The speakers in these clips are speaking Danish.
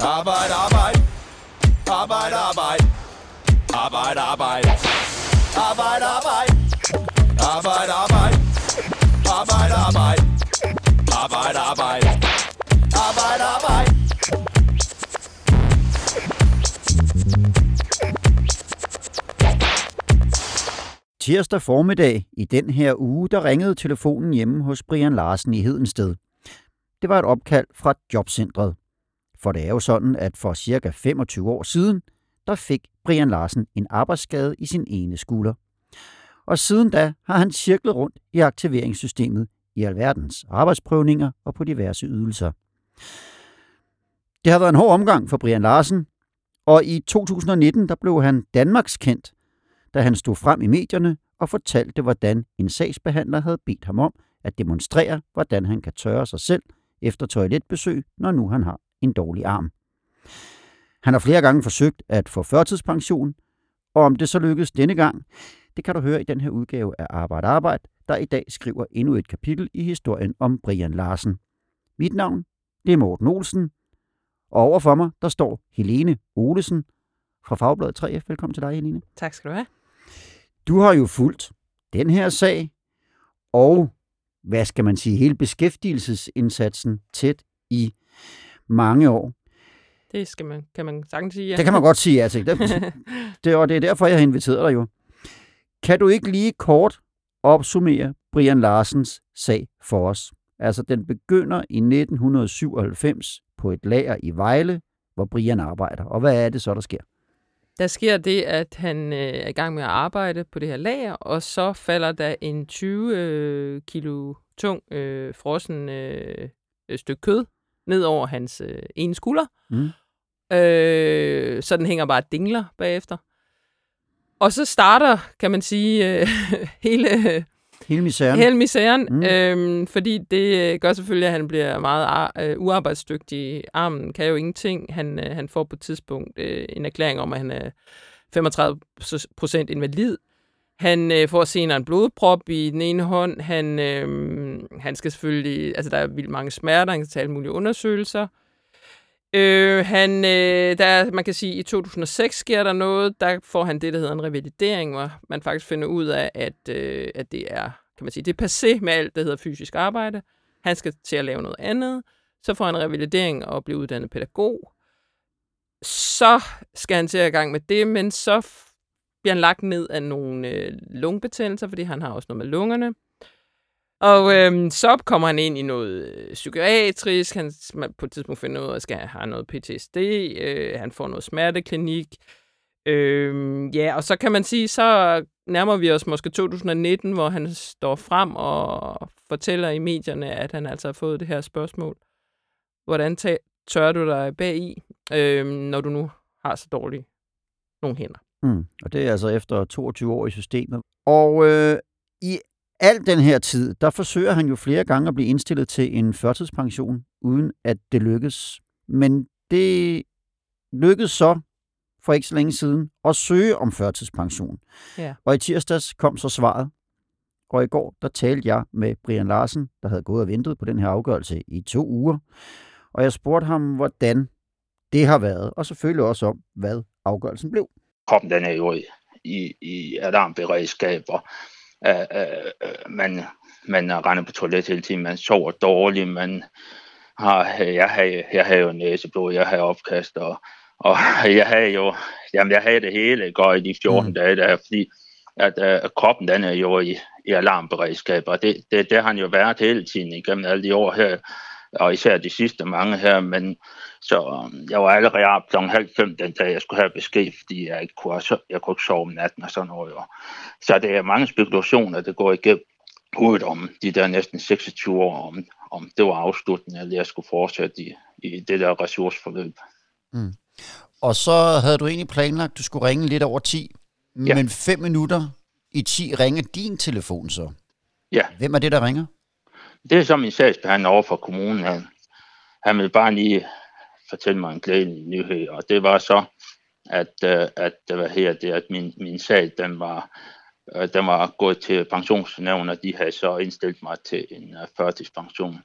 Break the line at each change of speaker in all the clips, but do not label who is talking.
Arbejde, arbejde. Arbejde, arbejde. Arbejde, arbejde. Arbejde, arbejde. Arbejde, arbejde. Arbejde, arbejde. Arbejde, arbejde. Arbejde, arbejde.
Tirsdag formiddag i den her uge, der ringede telefonen hjemme hos Brian Larsen i Hedensted. Det var et opkald fra jobcentret. For det er jo sådan, at for cirka 25 år siden, der fik Brian Larsen en arbejdsskade i sin ene skulder. Og siden da har han cirklet rundt i aktiveringssystemet i alverdens arbejdsprøvninger og på diverse ydelser. Det har været en hård omgang for Brian Larsen, og i 2019 der blev han Danmarks kendt, da han stod frem i medierne og fortalte, hvordan en sagsbehandler havde bedt ham om at demonstrere, hvordan han kan tørre sig selv efter toiletbesøg, når nu han har en dårlig arm. Han har flere gange forsøgt at få førtidspension, og om det så lykkes denne gang, det kan du høre i den her udgave af Arbejde Arbejde, der i dag skriver endnu et kapitel i historien om Brian Larsen. Mit navn, det er Morten Olsen, og overfor mig, der står Helene Olesen fra Fagbladet 3F. Velkommen til dig, Helene.
Tak skal du have.
Du har jo fulgt den her sag, og hvad skal man sige, hele beskæftigelsesindsatsen tæt i mange år.
Det skal man, kan man sagtens sige, ja.
Det kan man godt sige, ja til. Det, det, og det er derfor, jeg har inviteret dig jo. Kan du ikke lige kort opsummere Brian Larsens sag for os? Altså, den begynder i 1997 på et lager i Vejle, hvor Brian arbejder. Og hvad er det så, der sker?
Der sker det, at han øh, er i gang med at arbejde på det her lager, og så falder der en 20 øh, kilo tung øh, frossen øh, stykke kød ned over hans øh, ene skulder.
Mm.
Øh, så den hænger bare dingler bagefter. Og så starter, kan man sige, øh, hele,
Hele misæren.
hele misæren,
Mm.
øhm, fordi det øh, gør selvfølgelig, at han bliver meget ar- øh, uarbejdsdygtig. Armen kan jo ingenting. Han, øh, han får på et tidspunkt øh, en erklæring om, at han er 35 procent invalid. Han øh, får senere en blodprop i den ene hånd. Han, øh, han skal selvfølgelig... Altså, der er vildt mange smerter. Han skal tage alle mulige undersøgelser. Øh, han, øh, der, man kan sige, i 2006 sker der noget. Der får han det, der hedder en revalidering, hvor man faktisk finder ud af, at, øh, at det er, kan man sige, det er passé med alt, der hedder fysisk arbejde. Han skal til at lave noget andet. Så får han revalidering og bliver uddannet pædagog. Så skal han til at i gang med det, men så bliver han lagt ned af nogle øh, lungebetændelser, fordi han har også noget med lungerne. Og øhm, så kommer han ind i noget øh, psykiatrisk. Han man på et tidspunkt finder ud af, at skal han have noget PTSD. Øh, han får noget smerteklinik. Øh, ja, og så kan man sige, så nærmer vi os måske 2019, hvor han står frem og fortæller i medierne, at han altså har fået det her spørgsmål. Hvordan tør du dig bag i, øh, når du nu har så dårlige nogle hænder?
Mm. Og det er altså efter 22 år i systemet. Og øh, i al den her tid, der forsøger han jo flere gange at blive indstillet til en førtidspension, uden at det lykkes. Men det lykkedes så for ikke så længe siden at søge om førtidspension.
Ja.
Og i tirsdags kom så svaret. Og i går, der talte jeg med Brian Larsen, der havde gået og ventet på den her afgørelse i to uger. Og jeg spurgte ham, hvordan det har været, og selvfølgelig også om, hvad afgørelsen blev.
Kroppen den er jo i, i, i alarmberedskab, og øh, øh, man, man render på toilet hele tiden, man sover dårligt, man har, jeg havde, jeg havde jo næseblod, jeg havde opkast, og, og jeg havde jo, jamen jeg havde det hele går i de 14
Mm.
mm. dage der, fordi at øh, kroppen den er jo i, i alarmberedskab, og det, det, det har han jo været hele tiden igennem alle de år her, og især de sidste mange her, men så um, jeg var allerede kl. halv fem den dag, jeg skulle have besked, fordi jeg ikke kunne, so- jeg kunne ikke sove om natten og sådan noget. Og, så det er mange spekulationer, der går igennem hovedet om de der næsten 26 år, om, om det var afslutningen, eller jeg skulle fortsætte i, i det der ressourceforløb.
Og så havde du egentlig planlagt, at du skulle ringe lidt over 10,
Ja.
men fem minutter i 10 ringer din telefon så.
Ja.
Hvem er det, der ringer?
Det er så min sagsbehandler over for kommunen. Han, han ville bare lige fortælle mig en glædelig nyhed, og det var så, at, øh, at, at, hvad her, det, at min, min sag, den var, øh, den var gået til pensionsnævn, og de havde så indstillet mig til en førtidspension.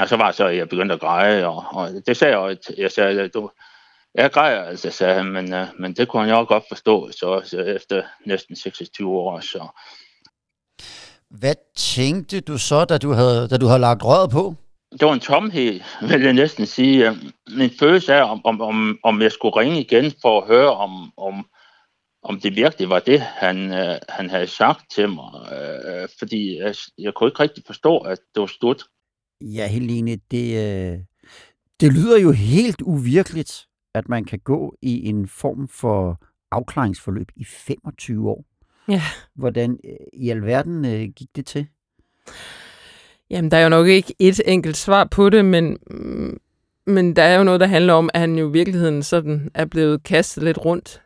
Og så var så, at jeg begyndte at græde, og, og det sagde jeg, at jeg sagde, at du, Jeg græder altså, sagde han, men, men det kunne han jo godt forstå, så, så efter næsten 26 år. Så.
Hvad tænkte du så, da du havde, da du havde lagt røret på?
Det var en tomhed, vil jeg næsten sige. Min følelse er, om, om, om, om jeg skulle ringe igen for at høre, om, om, om det virkelig var det, han, øh, han havde sagt til mig. Øh, fordi jeg, jeg kunne ikke rigtig forstå, at det var stort.
Ja, Helene, det, øh, det lyder jo helt uvirkeligt, at man kan gå i en form for afklaringsforløb i 25 år.
Ja.
Hvordan øh, i alverden øh, gik det til?
Jamen, der er jo nok ikke et enkelt svar på det, men, men der er jo noget, der handler om, at han jo i virkeligheden sådan er blevet kastet lidt rundt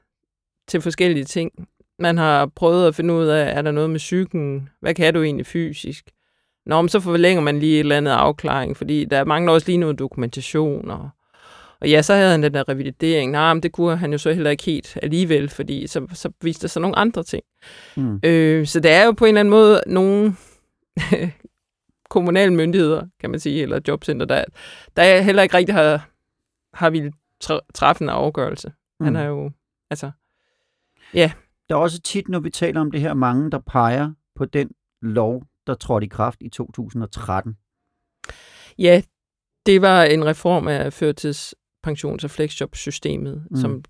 til forskellige ting. Man har prøvet at finde ud af, er der noget med psyken? Hvad kan du egentlig fysisk? Nå, men så forlænger man lige et eller andet afklaring, fordi der mangler også lige noget dokumentation. Og, og ja, så havde han den der revalidering. Nej, men det kunne han jo så heller ikke helt alligevel, fordi så, så viste der sig nogle andre ting. Mm. Øh, så det er jo på en eller anden måde nogle kommunale myndigheder, kan man sige, eller jobcenter, der, der heller ikke rigtig har, har vi træffe en afgørelse. Mm. Han har jo, altså, ja.
Der er også tit, når vi taler om det her, mange, der peger på den lov, der trådte i kraft i 2013.
Ja, det var en reform af førtidspensions- og flexjobsystemet, mm. som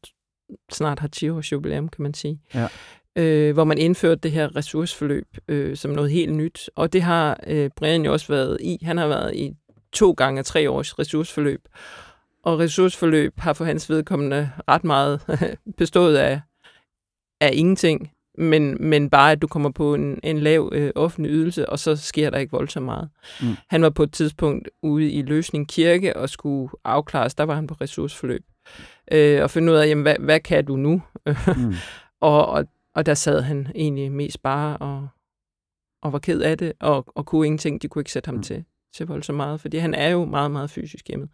snart har 10 års jubilæum, kan man sige. Ja. Øh, hvor man indførte det her ressourceforløb øh, som noget helt nyt. Og det har øh, Brian jo også været i. Han har været i to gange tre års ressourceforløb. Og ressourceforløb har for hans vedkommende ret meget bestået af, af ingenting men, men bare at du kommer på en, en lav øh, offentlig ydelse, og så sker der ikke voldsomt meget. Mm. Han var på et tidspunkt ude i Løsning Kirke og skulle afklares, der var han på ressourceforløb, øh, og finde ud af, jamen, hvad, hvad kan du nu? mm. og, og, og der sad han egentlig mest bare og, og var ked af det, og, og kunne ingenting, de kunne ikke sætte ham mm. til, til voldsomt meget, fordi han er jo meget, meget fysisk hjemme.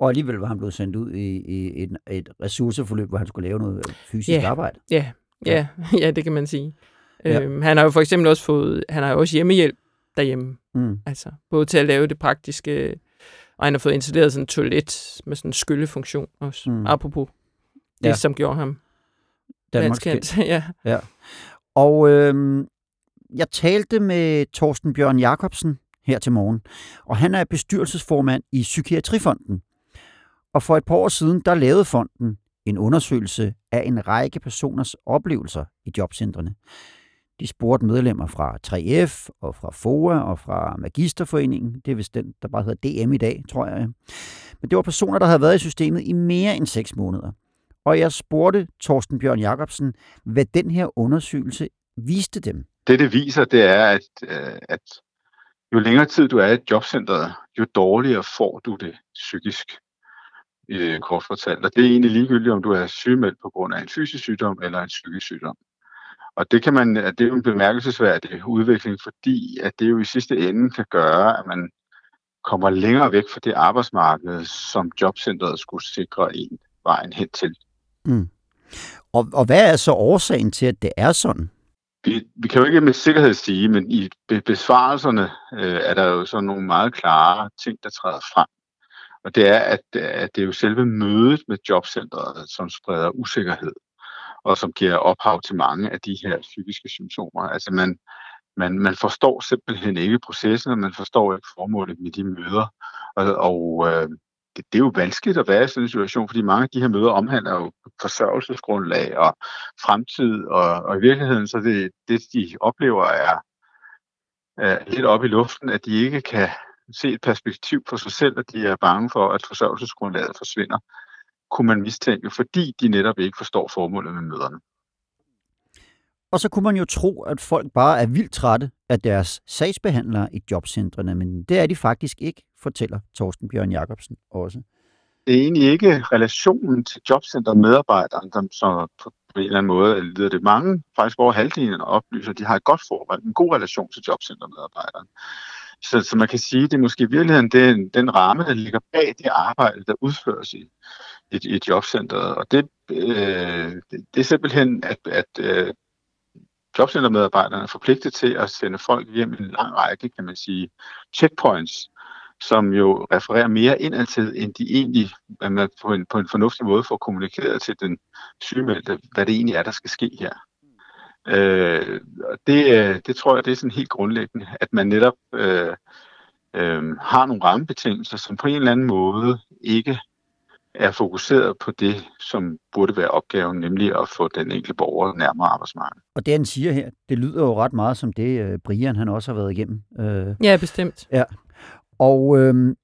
Og alligevel var han blevet sendt ud i, i et, et ressourceforløb, hvor han skulle lave noget fysisk
yeah.
arbejde.
Ja, Ja, ja det kan man sige. Ja. Øhm, han har jo for eksempel også fået, han har jo også hjemmehjælp derhjemme. Mm. Altså, både til at lave det praktiske, og han har fået installeret sådan en toilet med sådan en skyllefunktion også, mm. apropos det, ja. som gjorde ham Danmarks kendt. ja.
ja. Og øhm, jeg talte med Torsten Bjørn Jacobsen her til morgen, og han er bestyrelsesformand i Psykiatrifonden. Og for et par år siden, der lavede fonden en undersøgelse af en række personers oplevelser i jobcentrene. De spurgte medlemmer fra 3F og fra FOA og fra Magisterforeningen. Det er vist den, der bare hedder DM i dag, tror jeg. Men det var personer, der havde været i systemet i mere end 6 måneder. Og jeg spurgte Torsten Bjørn Jacobsen, hvad den her undersøgelse viste dem.
Det, det viser, det er, at, øh, at jo længere tid du er i jobcentret, jo dårligere får du det psykisk i kort fortalt. Og det er egentlig ligegyldigt, om du er sygemeldt på grund af en fysisk sygdom eller en psykisk sygdom. Og det, kan man, det er jo en bemærkelsesværdig udvikling, fordi at det jo i sidste ende kan gøre, at man kommer længere væk fra det arbejdsmarked, som jobcentret skulle sikre en vejen hen til. Mm.
Og, og hvad er så årsagen til, at det er sådan?
Vi, vi kan jo ikke med sikkerhed sige, men i besvarelserne øh, er der jo så nogle meget klare ting, der træder frem. Og det er, at, at det er jo selve mødet med jobcentret, som spreder usikkerhed, og som giver ophav til mange af de her psykiske symptomer. Altså man, man, man forstår simpelthen ikke processen, og man forstår ikke formålet med de møder. Og, og øh, det, det er jo vanskeligt at være i sådan en situation, fordi mange af de her møder omhandler jo forsørgelsesgrundlag og fremtid, og, og i virkeligheden så det, det de oplever er, er lidt op i luften, at de ikke kan se et perspektiv på sig selv, at de er bange for, at forsørgelsesgrundlaget forsvinder, kunne man mistænke, fordi de netop ikke forstår formålet med møderne.
Og så kunne man jo tro, at folk bare er vildt trætte af deres sagsbehandlere i jobcentrene, men det er de faktisk ikke, fortæller Torsten Bjørn Jacobsen også.
Det er egentlig ikke relationen til jobcenter medarbejderen, som, som på en eller anden måde lider det. Mange, faktisk over halvdelen oplyser, at de har et godt forhold, en god relation til jobcenter medarbejderen. Så, så man kan sige, at det er måske i virkeligheden den, den ramme, der ligger bag det arbejde, der udføres i, i, i jobcentret. Og det, øh, det, det er simpelthen, at, at øh, jobcentermedarbejderne er forpligtet til at sende folk hjem en lang række, kan man sige, checkpoints, som jo refererer mere indadtil, end de egentlig at man på, en, på en fornuftig måde får kommunikeret til den sygemeldte, hvad det egentlig er, der skal ske her. Øh, det, øh, det tror jeg, det er sådan helt grundlæggende, at man netop øh, øh, har nogle rammebetingelser, som på en eller anden måde ikke er fokuseret på det, som burde være opgaven, nemlig at få den enkelte borger nærmere arbejdsmarkedet.
Og det, han siger her, det lyder jo ret meget som det, øh, Brian han også har været igennem. Øh,
Ja, bestemt.
Ja. Og øh,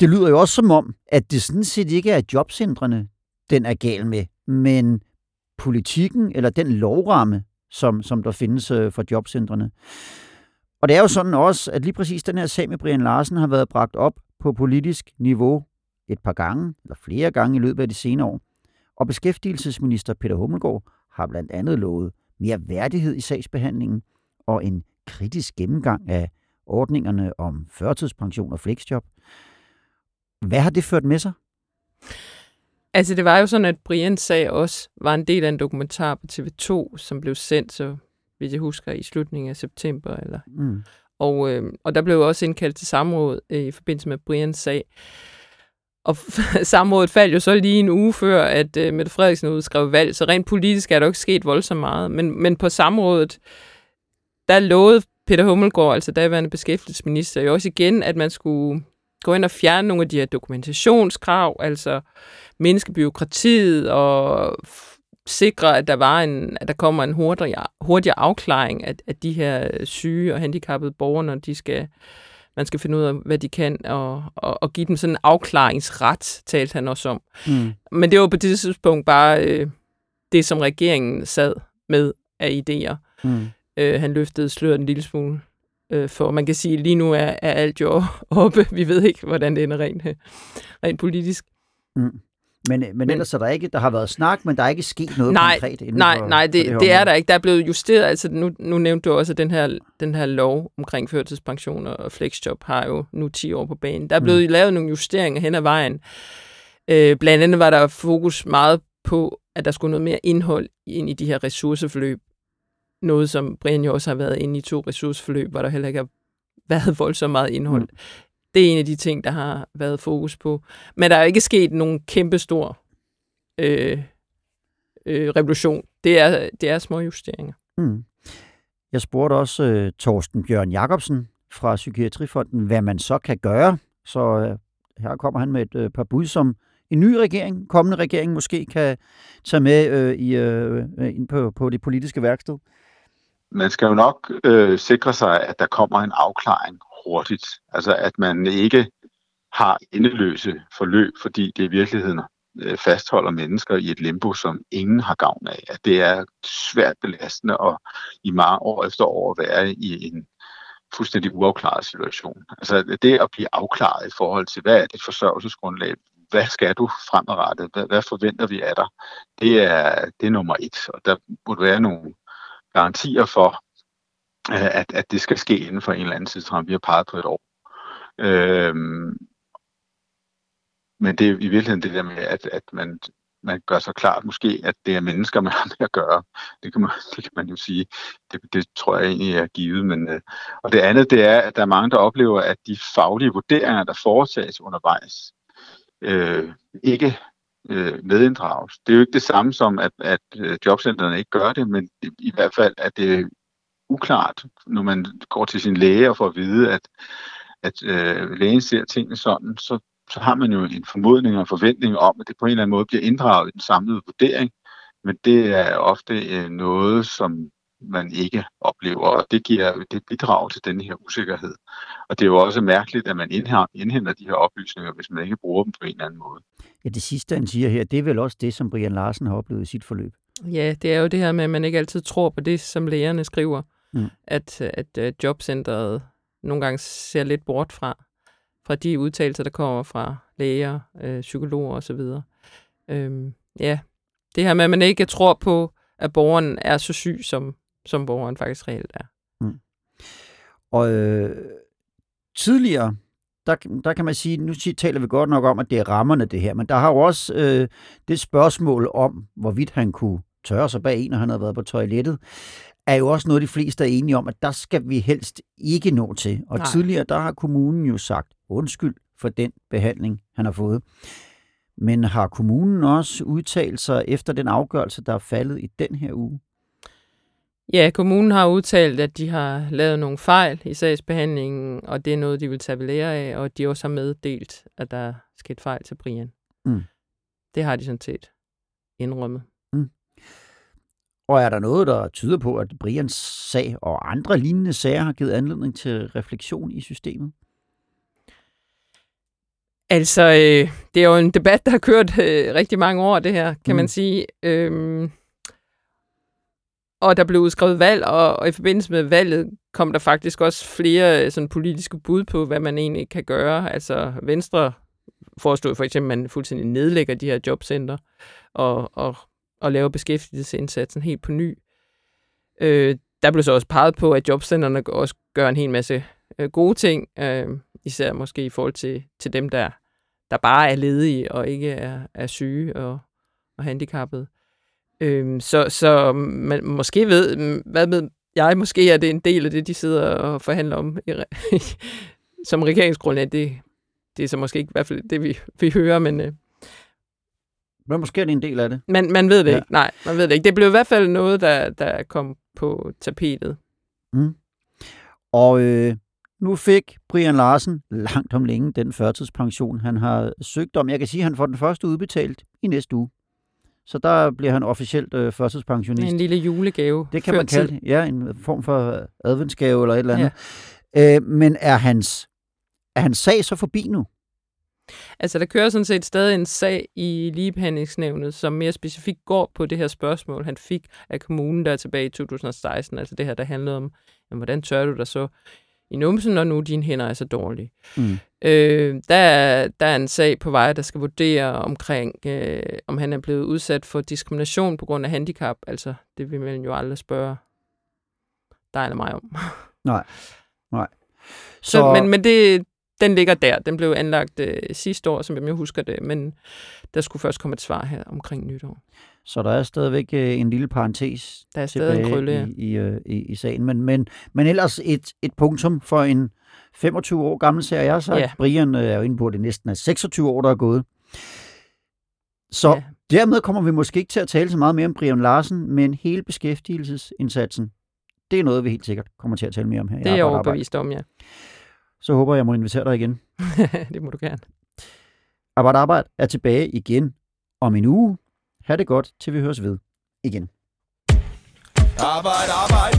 det lyder jo også som om, at det sådan set ikke er jobcentrene, den er gal med, men politikken eller den lovramme, som, som der findes øh, for jobcentrene. Og det er jo sådan også, at lige præcis den her sag med Brian Larsen har været bragt op på politisk niveau et par gange, eller flere gange i løbet af de senere år. Og beskæftigelsesminister Peter Hummelgaard har blandt andet lovet mere værdighed i sagsbehandlingen og en kritisk gennemgang af ordningerne om førtidspension og flexjob. Hvad har det ført med sig?
Altså, det var jo sådan, at Brians sag også var en del af en dokumentar på TV2, som blev sendt, så hvis jeg husker, i slutningen af september. Eller.
Mm.
Og, øh, og der blev også indkaldt til samråd øh, i forbindelse med Brians sag. Og samrådet faldt jo så lige en uge før, at øh, Mette Frederiksen udskrev valg, så rent politisk er der jo ikke sket voldsomt meget. Men, men på samrådet, der lovede Peter Hummelgaard, altså daværende beskæftigelsesminister, jo også igen, at man skulle gå ind og fjerne nogle af de her dokumentationskrav, altså mindske byråkratiet og sikre, at der var en, at der kommer en hurtigere, hurtigere afklaring af, af de her syge og handicappede borgere, når de skal, man skal finde ud af, hvad de kan, og, og, og give dem sådan en afklaringsret, talte han også om.
Mm.
Men det var på det tidspunkt bare øh, det, som regeringen sad med af idéer.
Mm.
Øh, han løftede sløret en lille smule øh, for. Man kan sige, at lige nu er, er alt jo oppe. Vi ved ikke, hvordan det ender rent, rent politisk.
Mm. Men, men, men ellers er der ikke, der har været snak, men der er ikke sket noget
nej,
konkret inden
Nej,
for,
nej, det,
for det,
det er der ikke. Der er blevet justeret, altså nu, nu nævnte du også, at den her, den her lov omkring førtidspension og flexjob har jo nu 10 år på banen. Der er blevet mm. lavet nogle justeringer hen ad vejen. Øh, blandt andet var der fokus meget på, at der skulle noget mere indhold ind i de her ressourceforløb. Noget, som Brian jo også har været inde i to ressourceforløb, hvor der heller ikke har været voldsomt meget indhold. Mm. Det er en af de ting, der har været fokus på. Men der er ikke sket nogen kæmpestor øh, øh, revolution. Det er, det er små justeringer.
Mm. Jeg spurgte også øh, Torsten Bjørn Jacobsen fra Psykiatrifonden, hvad man så kan gøre. Så øh, her kommer han med et øh, par bud, som en ny regering, kommende regering måske kan tage med øh, i, øh, ind på, på det politiske værksted.
Man skal jo nok øh, sikre sig, at der kommer en afklaring hurtigt. Altså at man ikke har endeløse forløb, fordi det i virkeligheden øh, fastholder mennesker i et limbo, som ingen har gavn af. At det er svært belastende at i mange år efter år være i en fuldstændig uafklaret situation. Altså det at blive afklaret i forhold til, hvad er dit forsørgelsesgrundlag, hvad skal du fremadrettet, hvad, hvad forventer vi af dig, det er, det er nummer et. Og der burde være nogle garantier for, øh, at, at det skal ske inden for en eller anden tidsramme. Vi har peget på et år. Øh, men det er i virkeligheden det der med, at, at man, man gør sig klart måske, at det er mennesker, man har med at gøre. Det kan man, det kan man jo sige. Det, det tror jeg egentlig er givet. Men, øh, og det andet, det er, at der er mange, der oplever, at de faglige vurderinger, der foretages undervejs, øh, ikke øh, medinddrages. Det er jo ikke det samme som, at, at øh, jobcentrene ikke gør det, men i, i hvert fald er det uklart, når man går til sin læge og får at vide, at, at øh, lægen ser tingene sådan, så, så har man jo en formodning og forventning om, at det på en eller anden måde bliver inddraget i den samlede vurdering, men det er ofte øh, noget, som man ikke oplever, og det giver det bidrag til denne her usikkerhed. Og det er jo også mærkeligt, at man indhenter de her oplysninger, hvis man ikke bruger dem på en eller anden måde.
Ja, det sidste, han siger her, det er vel også det, som Brian Larsen har oplevet i sit forløb.
Ja, det er jo det her med, at man ikke altid tror på det, som lægerne skriver. Mm. At, at uh, jobcentret nogle gange ser lidt bort fra, fra de udtalelser, der kommer fra læger, øh, psykologer osv. Øhm, ja, det her med, at man ikke tror på, at borgeren er så syg, som, som borgeren faktisk reelt er. Mm.
Og øh, tidligere, der, der kan man sige, nu taler vi godt nok om, at det er rammerne det her, men der har jo også øh, det spørgsmål om, hvorvidt han kunne tørre sig bag en, når han havde været på toilettet, er jo også noget, de fleste er enige om, at der skal vi helst ikke nå til. Og Nej. tidligere, der har kommunen jo sagt undskyld for den behandling, han har fået. Men har kommunen også udtalt sig efter den afgørelse, der er faldet i den her uge?
Ja, kommunen har udtalt, at de har lavet nogle fejl i sagsbehandlingen, og det er noget, de vil tage ved lære af, og de også har meddelt, at der er sket fejl til Brian.
Mm.
Det har de sådan set indrømmet.
Og er der noget, der tyder på, at Brians sag og andre lignende sager har givet anledning til refleksion i systemet?
Altså, øh, det er jo en debat, der har kørt øh, rigtig mange år, det her, kan mm.
Mm.
man sige. Øhm, og der blev udskrevet valg, og, og i forbindelse med valget kom der faktisk også flere øh, sådan, politiske bud på, hvad man egentlig kan gøre. Altså, Venstre forestod for eksempel, at man fuldstændig nedlægger de her jobcenter og, og, og laver beskæftigelsesindsatsen helt på ny. Øh, der blev så også peget på, at jobcenterne også gør en hel masse øh, gode ting, øh, især måske i forhold til, til dem, der, der bare er ledige og ikke er, er syge og, og handicappede. Øhm, så så man måske ved, hvad med jeg, måske er det en del af det, de sidder og forhandler om i, som regeringsgrundlag. Det, det er så måske ikke i hvert fald det, vi, vi hører, men øh,
Men måske er det en del af det.
man, man ved det
Ja.
ikke. Nej, man ved det ikke. Det blev i hvert fald noget, der, der kom på tapetet.
Og øh, nu fik Brian Larsen langt om længe den førtidspension, han har søgt om. Jeg kan sige, at han får den første udbetalt i næste uge. Så der bliver han officielt øh, førtidspensionist.
En lille julegave.
Det kan man kalde det. Ja, en form for adventsgave eller et eller andet. Ja. Øh, men er hans, er hans sag så forbi nu?
Altså, der kører sådan set stadig en sag i ligebehandlingsnævnet, som mere specifikt går på det her spørgsmål, han fik af kommunen der tilbage i 2016. Altså det her, der handlede om, jamen, hvordan tør du dig så i numsen, når nu dine hænder er så dårlige.
Mm.
Øh, der, er, der er en sag på vej, der skal vurdere omkring, øh, om han er blevet udsat for diskrimination på grund af handicap. Altså, det vil man jo aldrig spørge dig eller mig om. Så, så, men, men det, den ligger der. Den blev anlagt øh, sidste år, som jeg husker det, men der skulle først komme et svar her omkring nytår.
Så der er stadigvæk øh, en lille parentes
Der er stadig en krølle, ja.
i, i, øh, i, i sagen. Men, men, men ellers et, et punktum for en 25 år gammel serie. Jeg har sagt,
Ja.
Brian øh, er jo inde på, at det næsten er 26 år, der er gået. Så
Ja.
dermed kommer vi måske ikke til at tale så meget mere om Brian Larsen, men hele beskæftigelsesindsatsen, det er noget, vi helt sikkert kommer til at tale mere om her.
Det er jeg overbevist om, ja.
Så håber jeg, jeg må invitere dig igen.
det må du gerne.
Arbejde Arbejde er tilbage igen om en uge. Ha' det godt, til vi høres ved igen.
Arbejde, arbejde.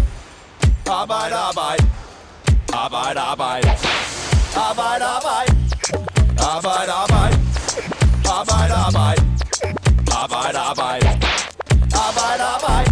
Arbejde, arbejde. Arbejde, arbejde. Arbejde, arbejde. Arbejde, arbejde. Arbejde, arbejde. Arbejde, arbejde. Arbejde, arbejde.